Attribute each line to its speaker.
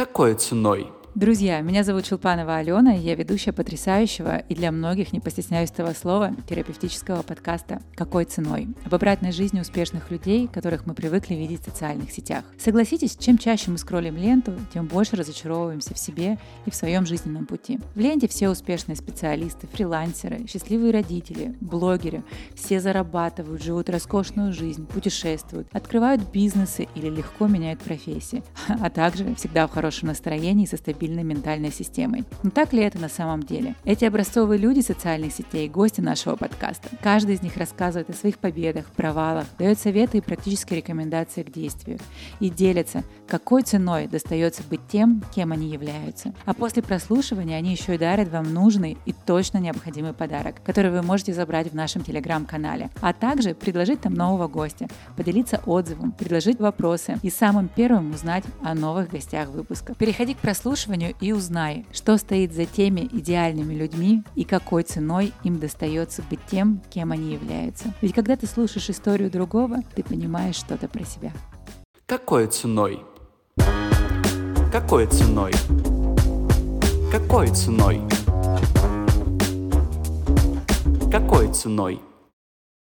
Speaker 1: Какой ценой?
Speaker 2: Друзья, меня зовут Чулпанова Алена, я ведущая потрясающего и для многих, не постесняюсь этого слова, терапевтического подкаста «Какой ценой?» об обратной жизни успешных людей, которых мы привыкли видеть в социальных сетях. Согласитесь, чем чаще мы скроллим ленту, тем больше разочаровываемся в себе и в своем жизненном пути. В ленте все успешные специалисты, фрилансеры, счастливые родители, блогеры, все зарабатывают, живут роскошную жизнь, путешествуют, открывают бизнесы или легко меняют профессии, а также всегда в хорошем настроении и со стабильной ментальной системой. Но так ли это на самом деле? Эти образцовые люди социальных сетей – гости нашего подкаста. Каждый из них рассказывает о своих победах, провалах, дает советы и практические рекомендации к действию. И делится, какой ценой достается быть тем, кем они являются. А после прослушивания они еще и дарят вам нужный и точно необходимый подарок, который вы можете забрать в нашем телеграм-канале. А также предложить там нового гостя, поделиться отзывом, предложить вопросы и самым первым узнать о новых гостях выпуска. Переходи к прослушиванию прослушиванию и узнай, что стоит за теми идеальными людьми и какой ценой им достается быть тем, кем они являются. Ведь когда ты слушаешь историю другого, ты понимаешь что-то про себя.
Speaker 1: Какой ценой? Какой ценой? Какой ценой? Какой ценой?